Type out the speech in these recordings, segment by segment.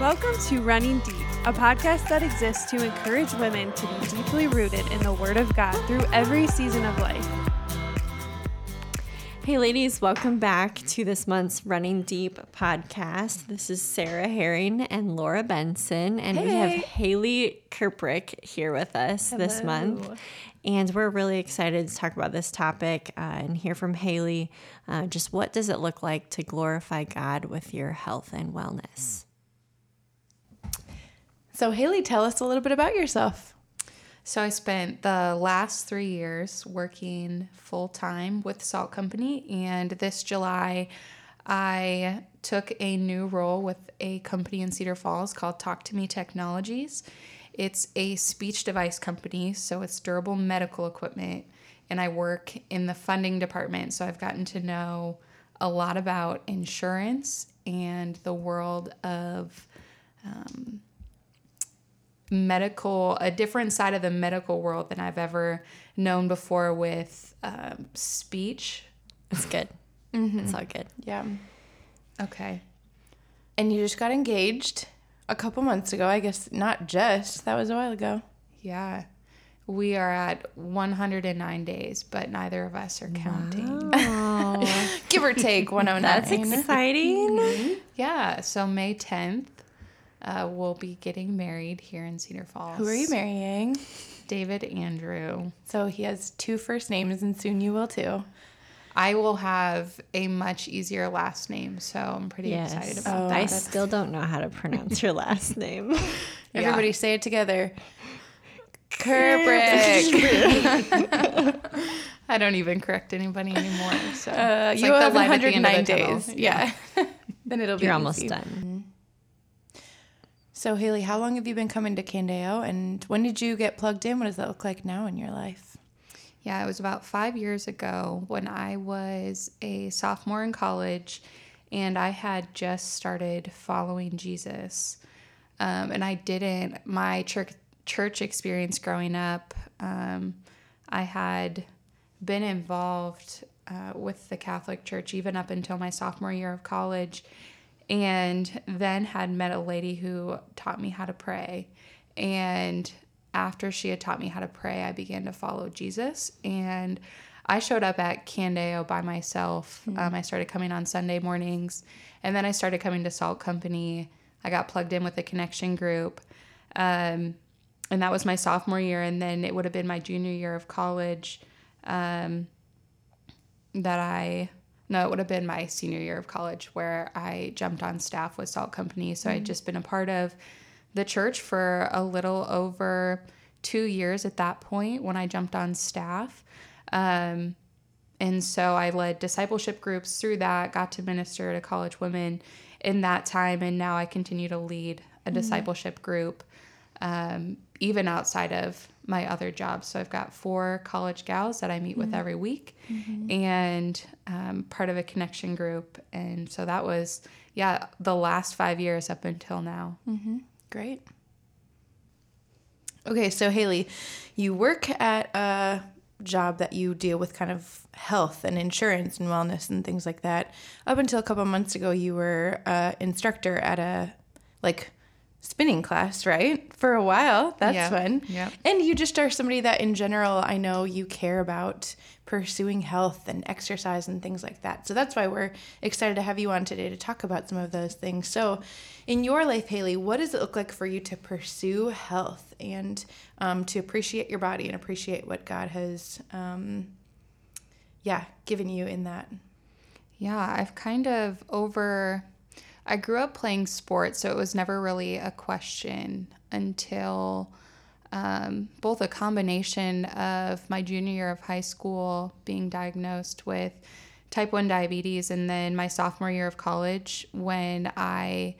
Welcome to Running Deep, a podcast that exists to encourage women to be deeply rooted in the Word of God through every season of life. Hey, ladies, welcome back to this month's Running Deep podcast. This is Sarah Herring and Laura Benson, and we have Haley Kirprick here with us this month. And we're really excited to talk about this topic uh, and hear from Haley. Uh, just what does it look like to glorify God with your health and wellness? So, Haley, tell us a little bit about yourself. So I spent the last three years working full time with Salt Company, and this July I took a new role with a company in Cedar Falls called Talk to Me Technologies. It's a speech device company, so it's durable medical equipment, and I work in the funding department. So I've gotten to know a lot about insurance and the world of um, medical, a different side of the medical world than I've ever known before with um, speech. It's good. It's all good. Yeah. Okay. And you just got engaged a couple months ago. I guess not just, that was a while ago. Yeah. We are at 109 days, but neither of us are counting. Give or take 109. That's exciting. Yeah. So May 10th, uh, we'll be getting married here in Cedar Falls. Who are you marrying? David Andrew. So he has two first names, and soon you will too. I will have a much easier last name, so I'm pretty Yes. excited about Oh, that. I still don't know how to pronounce your last name. Everybody say it together. Kerbrick. I don't even correct anybody anymore. So Uh, you like have light at the end of 109 days. Yeah. then it'll be You're almost easy. done. So, Haley, how long have you been coming to Candeo, and when did you get plugged in? What does that look like now in your life? Yeah, it was about five years ago when I was a sophomore in college and I had just started following Jesus. Um, and I didn't, my church, church experience growing up, um, I had been involved uh, with the Catholic Church even up until my sophomore year of college, and then had met a lady who taught me how to pray. And after she had taught me how to pray, I began to follow Jesus. And I showed up at Candeo by myself. Um, I started coming on Sunday mornings, and then I started coming to Salt Company. I got plugged in with a connection group. Um, and that was my sophomore year. And then it would have been my junior year of college um, that I, no, it would have been my senior year of college where I jumped on staff with Salt Company. So I'd just been a part of the church for a little over two years at that point when I jumped on staff. Um, and so I led discipleship groups through that, got to minister to college women in that time. And now I continue to lead a discipleship group, um, even outside of my other jobs. So I've got four college gals that I meet with mm-hmm. every week mm-hmm. and um, part of a connection group. And so that was, yeah, the last five years up until now. Mm-hmm. Great. Okay, so Haley, you work at a job that you deal with kind of health and insurance and wellness and things like that. Up until a couple months ago, you were a instructor at a like spinning class, right? For a while. That's Yeah. fun. Yep. And you just are somebody that in general, I know you care about pursuing health and exercise and things like that. So that's why we're excited to have you on today to talk about some of those things. So, in your life, Haley, what does it look like for you to pursue health and um, to appreciate your body and appreciate what God has, um, yeah, given you in that? Yeah, I've kind of over. I grew up playing sports, so it was never really a question until um, both a combination of my junior year of high school being diagnosed with type 1 diabetes and then my sophomore year of college when I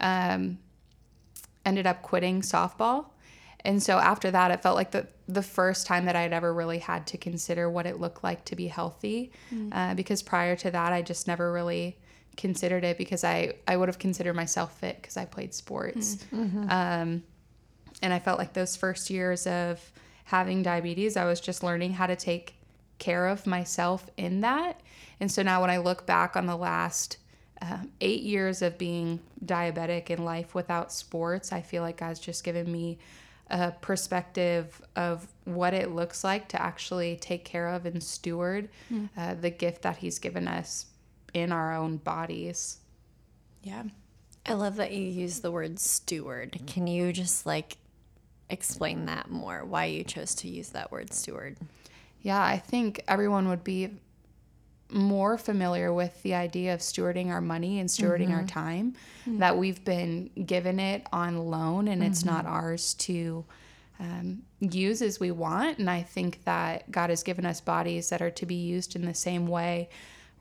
um, ended up quitting softball. And so after that, it felt like the the first time that I'd ever really had to consider what it looked like to be healthy, uh, because prior to that, I just never really considered it because I I would have considered myself fit because I played sports, um, and I felt like those first years of having diabetes, I was just learning how to take care of myself in that, and so now when I look back on the last um, eight years of being diabetic in life without sports, I feel like God's just given me a perspective of what it looks like to actually take care of and steward mm. uh, the gift that He's given us in our own bodies. Yeah. I love that you use the word steward. Can you just like explain that more? Why you chose to use that word steward? Yeah, I think everyone would be more familiar with the idea of stewarding our money and stewarding mm-hmm. our time mm-hmm. that we've been given it on loan and mm-hmm. it's not mm-hmm. ours to um, use as we want and i think that god has given us bodies that are to be used in the same way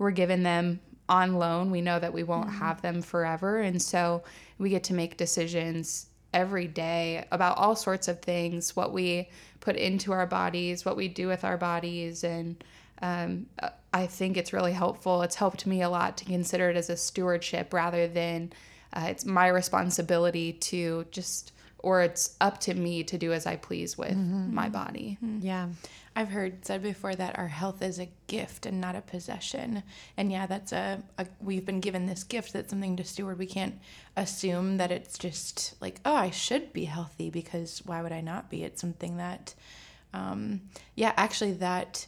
we're giving them on loan we know that we won't mm-hmm. have them forever and so we get to make decisions every day about all sorts of things what we put into our bodies what we do with our bodies and um, I think it's really helpful. It's helped me a lot to consider it as a stewardship rather than uh, it's my responsibility to just, or it's up to me to do as I please with mm-hmm. my body. Mm-hmm. Yeah. I've heard said before that our health is a gift and not a possession. And yeah, that's a, a, we've been given this gift that's something to steward. We can't assume that it's just like, oh, I should be healthy because why would I not be? It's something that, um, yeah, actually, that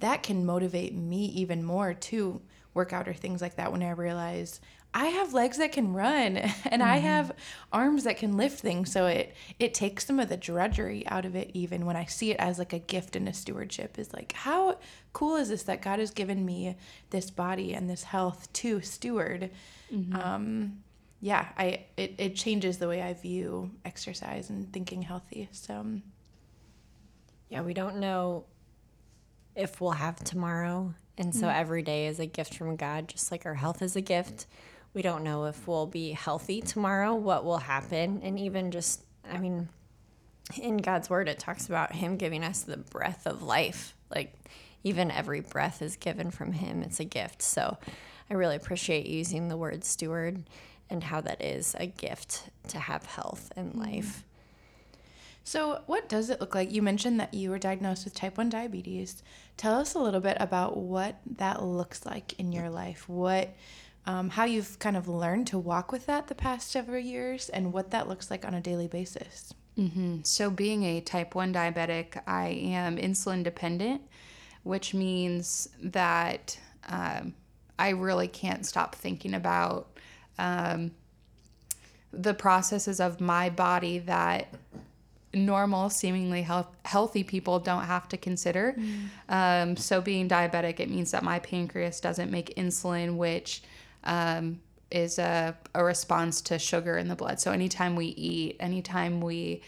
that can motivate me even more to work out or things like that when I realize I have legs that can run and mm-hmm. I have arms that can lift things. So it it takes some of the drudgery out of it even when I see it as like a gift and a stewardship is like how cool is this that God has given me this body and this health to steward. Mm-hmm. Um yeah, I it, it changes the way I view exercise and thinking healthy. So yeah, we don't know if we'll have tomorrow. And so mm-hmm. every day is a gift from God, just like our health is a gift. We don't know if we'll be healthy tomorrow, what will happen. And even just, I mean, in God's word, it talks about Him giving us the breath of life. Like, even every breath is given from Him, it's a gift. So I really appreciate using the word steward and how that is a gift to have health in mm-hmm. life. So, what does it look like? You mentioned that you were diagnosed with type 1 diabetes. Tell us a little bit about what that looks like in your life. What um, how you've kind of learned to walk with that the past several years and what that looks like on a daily basis. Mm-hmm. So, being a type 1 diabetic, I am insulin dependent, which means that um, I really can't stop thinking about um, the processes of my body that normal, seemingly health, healthy people don't have to consider. Mm. Um, so, being diabetic, it means that my pancreas doesn't make insulin, which um, is a, a response to sugar in the blood. So, anytime we eat, anytime we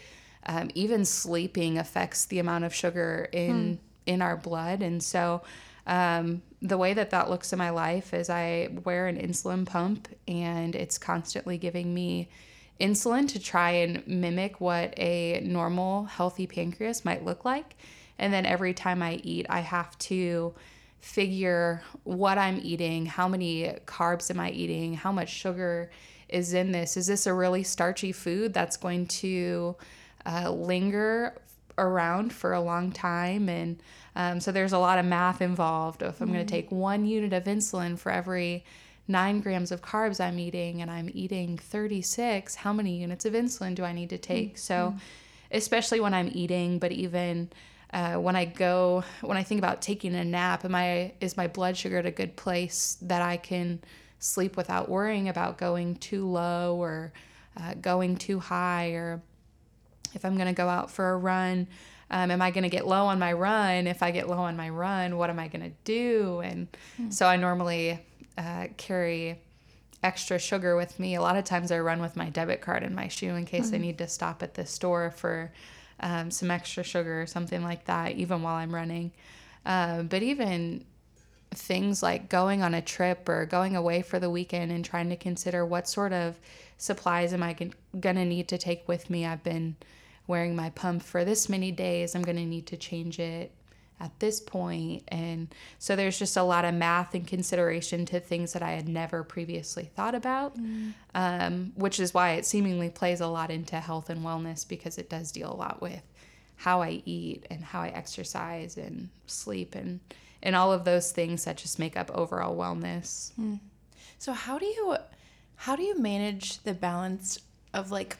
um, even sleeping affects the amount of sugar in hmm. in our blood, and so um, the way that that looks in my life is I wear an insulin pump, and it's constantly giving me insulin to try and mimic what a normal healthy pancreas might look like. And then every time I eat, I have to figure what I'm eating, how many carbs am I eating, how much sugar is in this. Is this a really starchy food that's going to uh, linger around for a long time? And um, so there's a lot of math involved. If I'm mm. going to take one unit of insulin for every nine grams of carbs I'm eating and I'm eating 36, how many units of insulin do I need to take? Mm-hmm. So, especially when I'm eating, but even uh, when I go, when I think about taking a nap, am I is my blood sugar at a good place that I can sleep without worrying about going too low or uh, going too high, or if I'm going to go out for a run. Um, am I going to get low on my run? If I get low on my run, what am I going to do? And mm. so I normally uh, carry extra sugar with me. A lot of times I run with my debit card in my shoe in case mm-hmm. I need to stop at the store for um, some extra sugar or something like that, even while I'm running. Uh, but even things like going on a trip or going away for the weekend and trying to consider what sort of supplies am I going to need to take with me. I've been wearing my pump for this many days. I'm going to need to change it at this point and so there's just a lot of math and consideration to things that i had never previously thought about mm. um, which is why it seemingly plays a lot into health and wellness because it does deal a lot with how i eat and how i exercise and sleep and and all of those things that just make up overall wellness mm. So how do you how do you manage the balance of like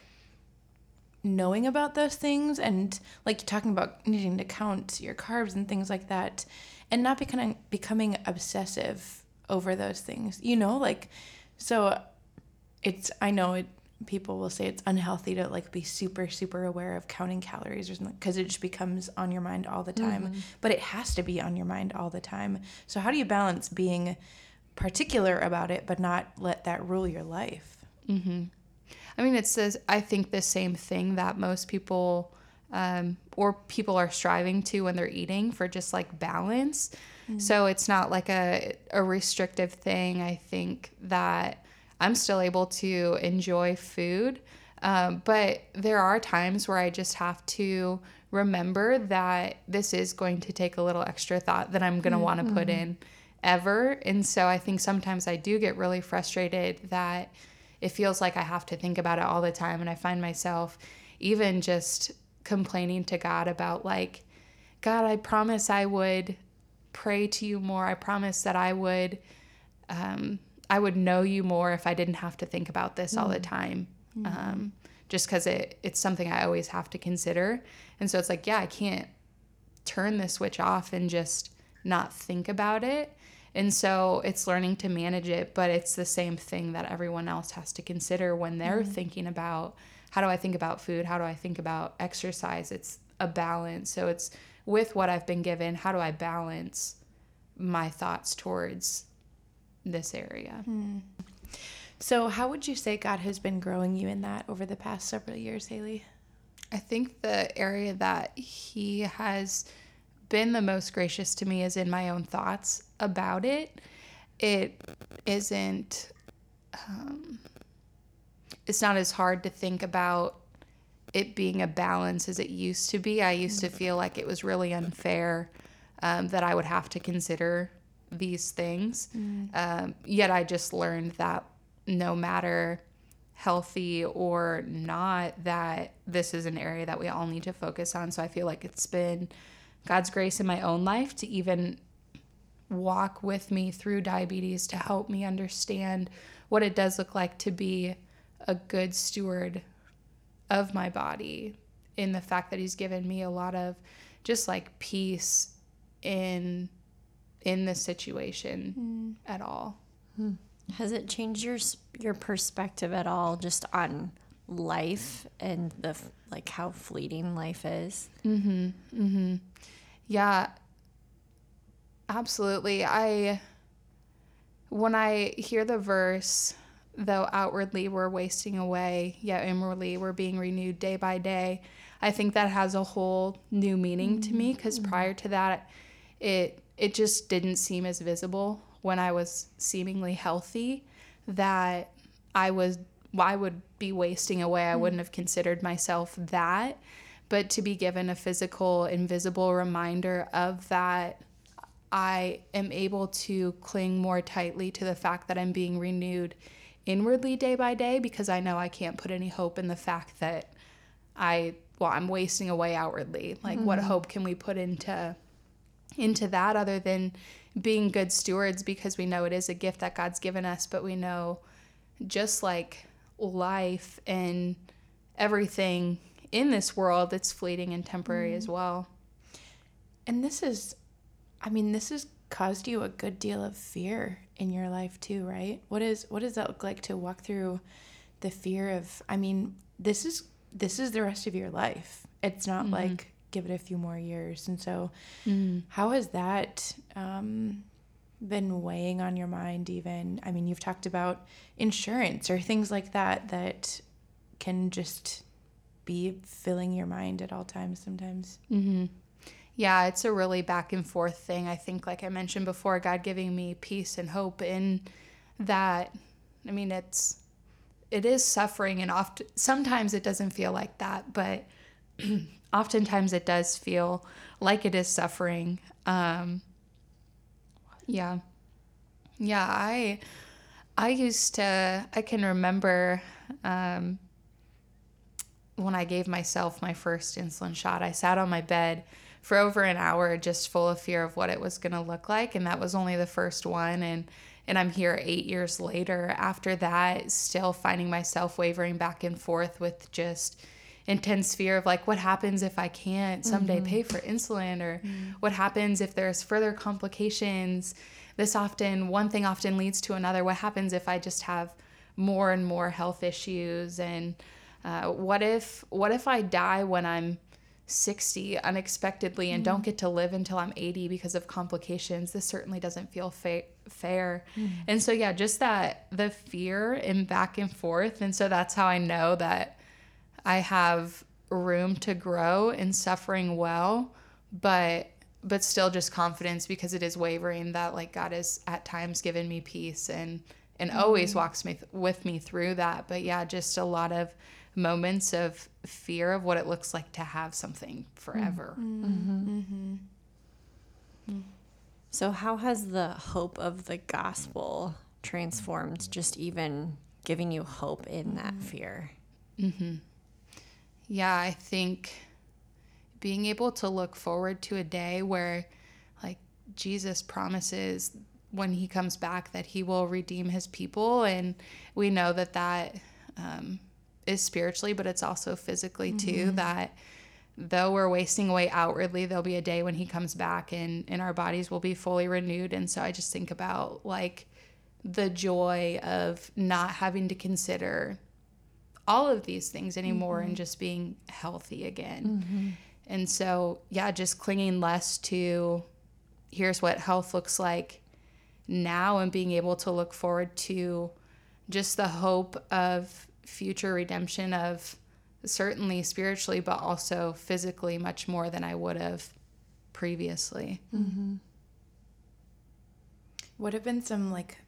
knowing about those things and like talking about needing to count your carbs and things like that and not becoming becoming obsessive over those things. You know, like so it's I know it people will say it's unhealthy to like be super super aware of counting calories or something because it just becomes on your mind all the time mm-hmm. but it has to be on your mind all the time so how do you balance being particular about it but not let that rule your life mm-hmm. I mean it says i think the same thing that most people um, or people are striving to when they're eating for just like balance mm-hmm. so it's not like a, a restrictive thing i think that I'm still able to enjoy food. Um, but there are times where I just have to remember that this is going to take a little extra thought that I'm going to mm-hmm. want to put in ever. And so I think sometimes I do get really frustrated that it feels like I have to think about it all the time. And I find myself even just complaining to God about, like, God, I promise I would pray to you more. I promise that I would. Um, I would know you more if I didn't have to think about this mm all the mm. time. mm Um, just because it, it's something I always have to consider. And so it's like, yeah, I can't turn the switch off and just not think about it. And so it's learning to manage it, but it's the same thing that everyone else has to consider when they're mm thinking about how do I think about food? How do I think about exercise? It's a balance. So it's with what I've been given, how do I balance my thoughts towards this area. Hmm. So, how would you say God has been growing you in that over the past several years, Haley? I think the area that He has been the most gracious to me is in my own thoughts about it. It isn't, um, it's not as hard to think about it being a balance as it used to be. I used to feel like it was really unfair um, that I would have to consider these things. Mm. Um, yet I just learned that no matter healthy or not, that this is an area that we all need to focus on. So I feel like it's been God's grace in my own life to even walk with me through diabetes to help me understand what it does look like to be a good steward of my body in the fact that he's given me a lot of just like peace in in this situation mm. at all. Hmm. Has it changed your your perspective at all, just on life and the like how fleeting life is? Mm-hmm. Mm-hmm. Yeah. Absolutely. I when I hear the verse, though outwardly we're wasting away, yet inwardly we're being renewed day by day. I think that has a whole new meaning to me because mm-hmm. prior to that, it it just didn't seem as visible when I was seemingly healthy that I was I would be wasting away. I wouldn't have considered myself that. But to be given a physical, invisible reminder of that, I am able to cling more tightly to the fact that I'm being renewed inwardly day by day because I know I can't put any hope in the fact that I, well, I'm wasting away outwardly. Like, mm-hmm. what hope can we put into into that other than being good stewards because we know it is a gift that God's given us, but we know just like life and everything in this world, it's fleeting and temporary mm. as well. And this is, I mean, this has caused you a good deal of fear in your life too, right? What is what does that look like to walk through the fear of? I mean, this is this is the rest of your life. It's not mm-hmm. like give it a few more years. And so, mm. how has that um, been weighing on your mind? Even, I mean, you've talked about insurance or things like that that can just be filling your mind at all times sometimes. Mm-hmm. Yeah, it's a really back and forth thing. I think, like I mentioned before, God giving me peace and hope in that. I mean, it's it is suffering, and often sometimes it doesn't feel like that, but oftentimes it does feel like it is suffering. Um, yeah. Yeah, I I used to I can remember um, when I gave myself my first insulin shot. I sat on my bed for over an hour just full of fear of what it was going to look like and that was only the first one and and I'm here eight years later. After that, still finding myself wavering back and forth with just intense fear of like what happens if I can't someday mm-hmm. pay for insulin or mm-hmm. what happens if there's further complications. This often, one thing often leads to another. What happens if I just have more and more health issues? And uh, what if, what if I die when I'm 60 unexpectedly and mm don't get to live until I'm 80 because of complications, this certainly doesn't feel fa- fair. mm And so, yeah, just that the fear and back and forth. And so that's how I know that I have room to grow in suffering well, but but still just confidence because it is wavering that like God has at times given me peace and and mm always walks me th- with me through that. But yeah, just a lot of moments of fear of what it looks like to have something forever. Mm-hmm. Mm-hmm. mm-hmm. So, how has the hope of the gospel transformed, just even giving you hope in that mm-hmm. fear? Mm-hmm. Yeah, I think being able to look forward to a day where, like, Jesus promises when he comes back that he will redeem his people. And we know that that um, is spiritually, but it's also physically too. Mm-hmm. That though we're wasting away outwardly, there'll be a day when he comes back and, and our bodies will be fully renewed. And so I just think about like the joy of not having to consider all of these things anymore mm-hmm. and just being healthy again. Mm-hmm. And so, yeah, just clinging less to here's what health looks like now and being able to look forward to just the hope of future redemption of certainly spiritually, but also physically much more than I would have previously. Mm-hmm. What have been some like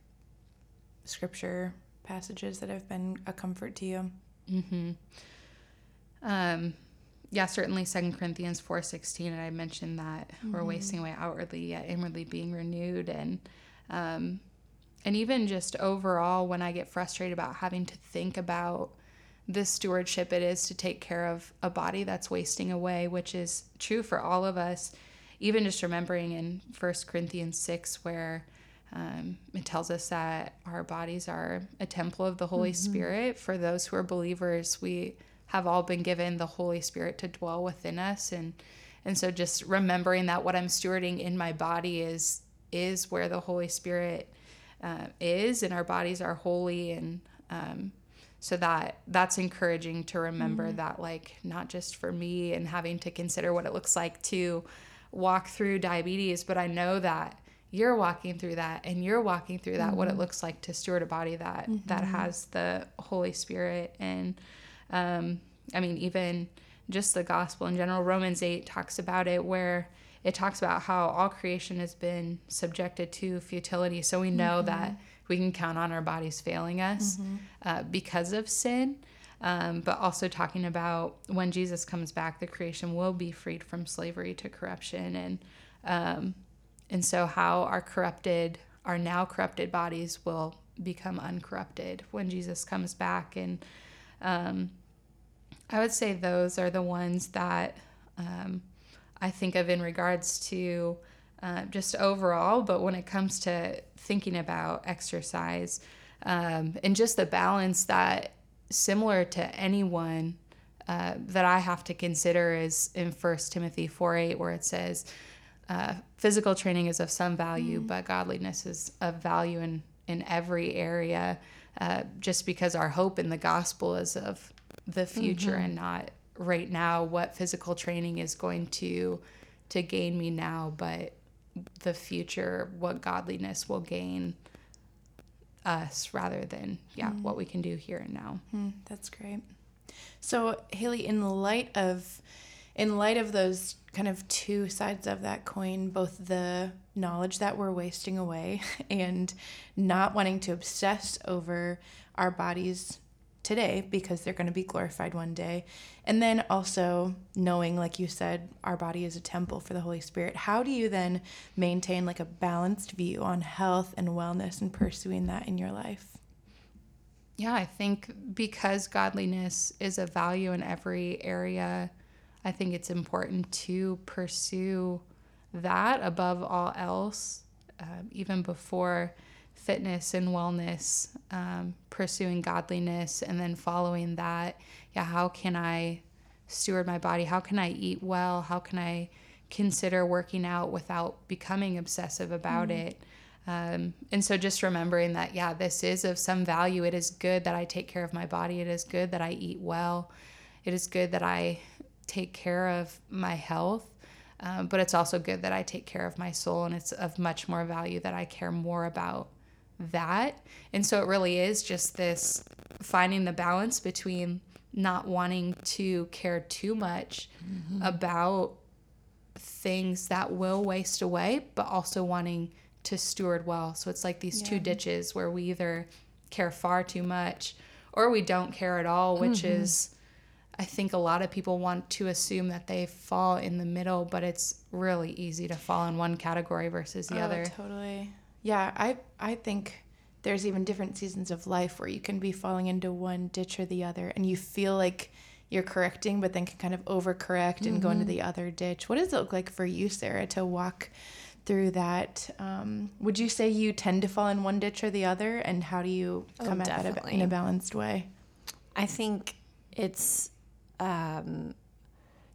scripture passages that have been a comfort to you? Mm-hmm. Um, yeah, certainly Second Corinthians four sixteen, and I mentioned that mm-hmm. we're wasting away outwardly, yet inwardly being renewed, and um, and even just overall, when I get frustrated about having to think about the stewardship it is to take care of a body that's wasting away, which is true for all of us. Even just remembering in First Corinthians 6, where um, it tells us that our bodies are a temple of the Holy mm-hmm. Spirit. For those who are believers, we have all been given the Holy Spirit to dwell within us. And, and so just remembering that what I'm stewarding in my body is, is where the Holy Spirit uh, is, and our bodies are holy, and um, so that that's encouraging to remember mm. that, like, not just for me and having to consider what it looks like to walk through diabetes, but I know that you're walking through that and you're walking through that mm-hmm. what it mm-hmm. looks like to steward a body that mm-hmm. that has the holy spirit and um, i mean even just the gospel in general romans 8 talks about it where it talks about how all creation has been subjected to futility. So we know mm-hmm. that we can count on our bodies failing us mm-hmm. uh, because of sin. Um, but also talking about when Jesus comes back, the creation will be freed from slavery to corruption, and um, and so how our corrupted, our now corrupted bodies will become uncorrupted when Jesus comes back, and um, I would say those are the ones that um, I think of in regards to uh, just overall, but when it comes to thinking about exercise um, and just the balance that similar to anyone uh, that I have to consider is in First Timothy 4 8, where it says, uh, physical training is of some value, mm. but godliness is of value in, in every area, uh, just because our hope in the gospel is of the future mm-hmm. and not right now what physical training is going to to gain me now but the future what godliness will gain us rather than yeah mm. what we can do here and now mm, that's great so haley in light of in light of those kind of two sides of that coin both the knowledge that we're wasting away and not wanting to obsess over our bodies today because they're going to be glorified one day. And then also knowing, like you said, our body is a temple for the Holy Spirit. How do you then maintain like a balanced view on health and wellness and pursuing that in your life? Yeah, I think because godliness is a value in every area, I think it's important to pursue that above all else, uh, even before fitness and wellness, um, pursuing godliness, and then following that. Yeah, how can I steward my body? How can I eat well? How can I consider working out without becoming obsessive about mm. it? Um, and so just remembering that, yeah, this is of some value. It is good that I take care of my body. It is good that I eat well. It is good that I take care of my health. Um, but it's also good that I take care of my soul, and it's of much more value that I care more about that. And so it really is just this finding the balance between not wanting to care too much mm-hmm. about things that will waste away, but also wanting to steward well. So it's like these yeah. two ditches where we either care far too much or we don't care at all, which mm-hmm. is, I think a lot of people want to assume that they fall in the middle, but it's really easy to fall in one category versus the oh, other. Totally. Yeah, I I think there's even different seasons of life where you can be falling into one ditch or the other, and you feel like you're correcting, but then can kind of overcorrect and mm-hmm. go into mm-hmm. the other ditch. What does it look like for you, Sarah, to walk? through that. Um, would you say you tend to fall in one ditch or the other, and how do you oh, come oh, at that in a balanced way? I think it's um,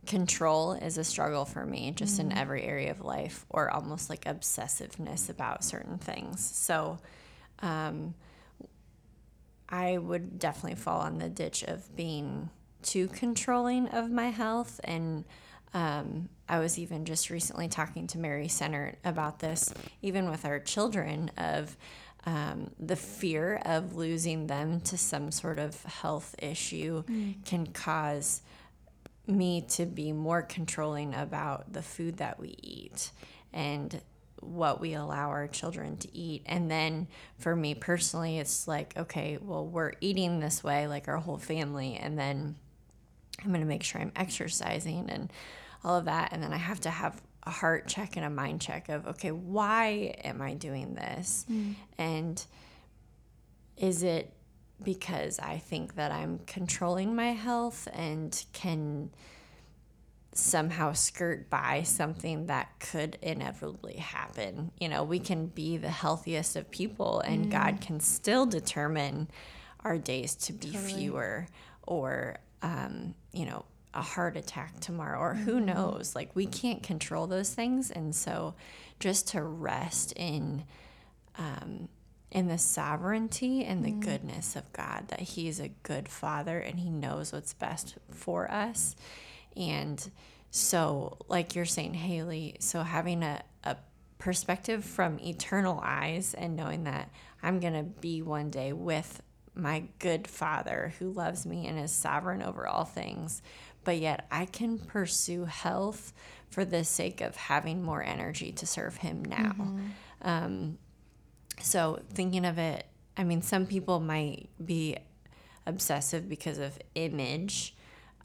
control is a struggle for me, just mm. in every area of life, or almost like obsessiveness about certain things. So. Um, I would definitely fall on the ditch of being too controlling of my health and um, I was even just recently talking to Mary Center about this, even with our children, of um, the fear of losing them to some sort of health issue mm. can cause me to be more controlling about the food that we eat and what we allow our children to eat. And then for me personally, it's like, okay, well, we're eating this way, like our whole family, and then I'm going to make sure I'm exercising and all of that. And then I have to have a heart check and a mind check of, okay, why am I doing this? Mm. And is it because I think that I'm controlling my health and can somehow skirt by something that could inevitably happen. You know, we can be the healthiest of people and mm. God can still determine our days to be totally. fewer or um, you know, a heart attack tomorrow or who mm-hmm. knows like we can't control those things and so just to rest in um, in the sovereignty and the mm. goodness of God that he's a good father and he knows what's best for us and so like you're saying Haley so having a, a perspective from eternal eyes and knowing that I'm going to be one day with my good father who loves me and is sovereign over all things but yet I can pursue health for the sake of having more energy to serve Him now. Mm-hmm. Um, so, thinking of it, I mean, some people might be obsessive because of image.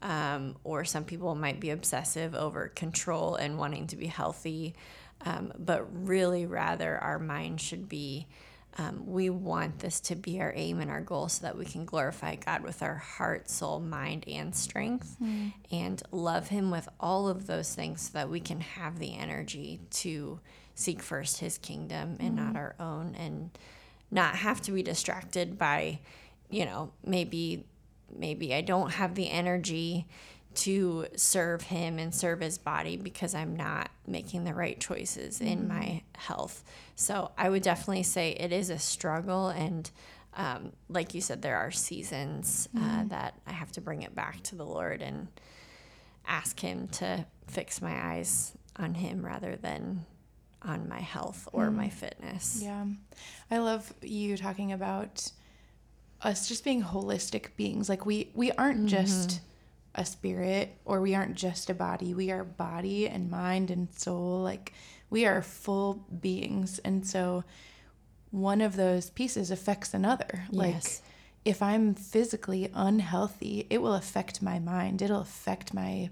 Um, or some people might be obsessive over control and wanting to be healthy. Um, but really, rather, our mind should be um, we want this to be our aim and our goal so that we can glorify God with our heart, soul, mind, and strength mm. and love Him with all of those things so that we can have the energy to seek first His kingdom and mm. not our own and not have to be distracted by, you know, maybe maybe I don't have the energy to serve him and serve his body because I'm not making the right choices mm-hmm. in my health. So I would definitely say it is a struggle. And um, like you said, there are seasons uh, mm-hmm. uh, that I have to bring it back to the Lord and ask him to fix my eyes on him rather than on my health or mm. my fitness. Yeah. I love you talking about us just being holistic beings. Like we we aren't mm-hmm. just a spirit or we aren't just a body. We are body and mind and soul. Like we are full beings. And so one of those pieces affects another. Yes. Like if I'm physically unhealthy, it will affect my mind. It'll affect my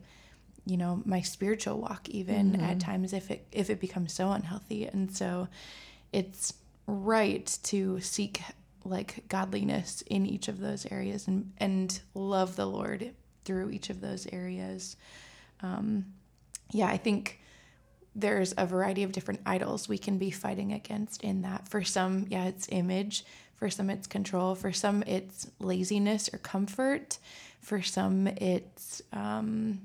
you know, my spiritual walk even mm-hmm. at times if it if it becomes so unhealthy. And so it's right to seek like godliness in each of those areas and and love the Lord through each of those areas. Um, yeah, I think there's a variety of different idols we can be fighting against in that. For some, yeah, it's image. For some, it's control. For some, it's laziness or comfort. For some, it's, um,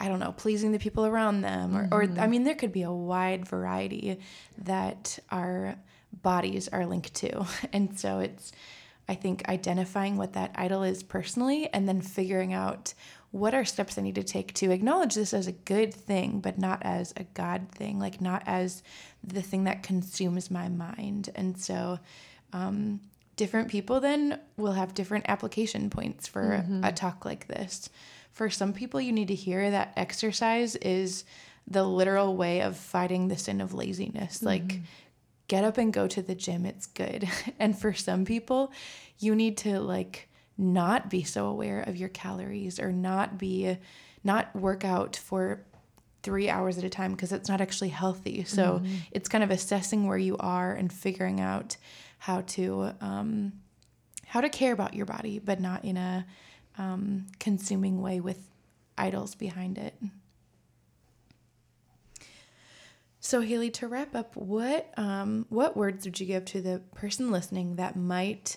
I don't know, pleasing the people around them. Or, mm-hmm. or, I mean, there could be a wide variety that our bodies are linked to. And so it's, I think, identifying what that idol is personally and then figuring out what are steps I need to take to acknowledge this as a good thing, but not as a God thing, like not as the thing that consumes my mind. And so, um, different people then will have different application points for mm-hmm. a talk like this. For some people, you need to hear that exercise is the literal way of fighting the sin of laziness. Mm-hmm. Like, get up and go to the gym, it's good. and for some people, you need to like not be so aware of your calories or not be not work out for three hours at a time because it's not actually healthy so mm-hmm. it's kind of assessing where you are and figuring out how to um, how to care about your body but not in a um, consuming way with idols behind it so haley to wrap up what um, what words would you give to the person listening that might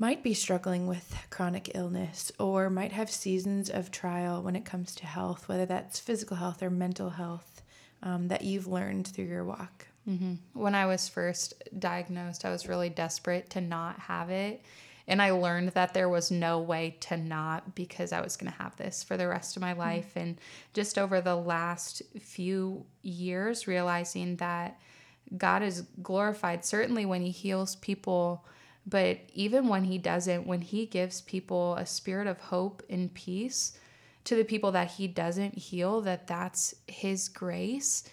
might be struggling with chronic illness or might have seasons of trial when it comes to health, whether that's physical health or mental health, um, that you've learned through your walk? Mm-hmm. When I was first diagnosed, I was really desperate to not have it. And I learned that there was no way to not because I was going to have this for the rest of my mm-hmm. life. Mm-hmm. And just over the last few years, realizing that God is glorified, certainly when He heals people but even when he doesn't, when he gives people a spirit of hope and peace to the people that he doesn't heal, that that's his grace.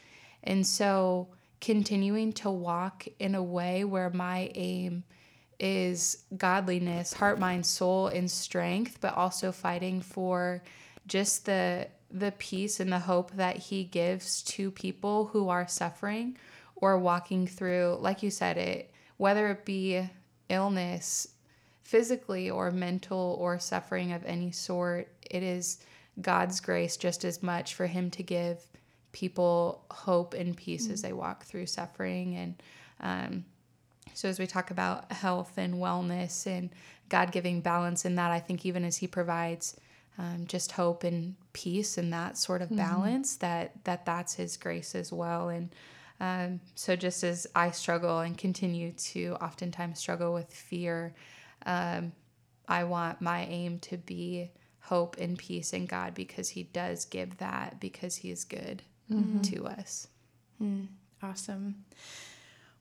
And so continuing to walk in a way where my aim is godliness, heart, mind, soul, and strength, but also fighting for just the the peace and the hope that he gives to people who are suffering or walking through like you said it whether it be illness, physically or mental or suffering of any sort, it is God's grace just as much for Him to give people hope and peace mm-hmm. as they walk through suffering. And um, so, as we talk about health and wellness and God giving balance in that, I think even as He provides um, just hope and peace and that sort of mm-hmm. balance, that that that's His grace as well. And um, so just as I struggle and continue to oftentimes struggle with fear, um, I want my aim to be hope and peace in God because He does give that because He is good mm-hmm. to us. Mm, awesome.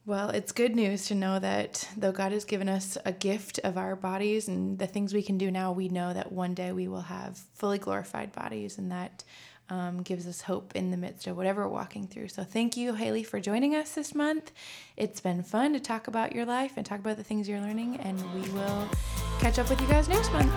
Well, it's good news to know that though God has given us a gift of our bodies and the things we can do now, we know that one day we will have fully glorified bodies and that um, gives us hope in the midst of whatever we're walking through. So, thank you, Haley, for joining us this month. It's been fun to talk about your life and talk about the things you're learning, and we will catch up with you guys next month.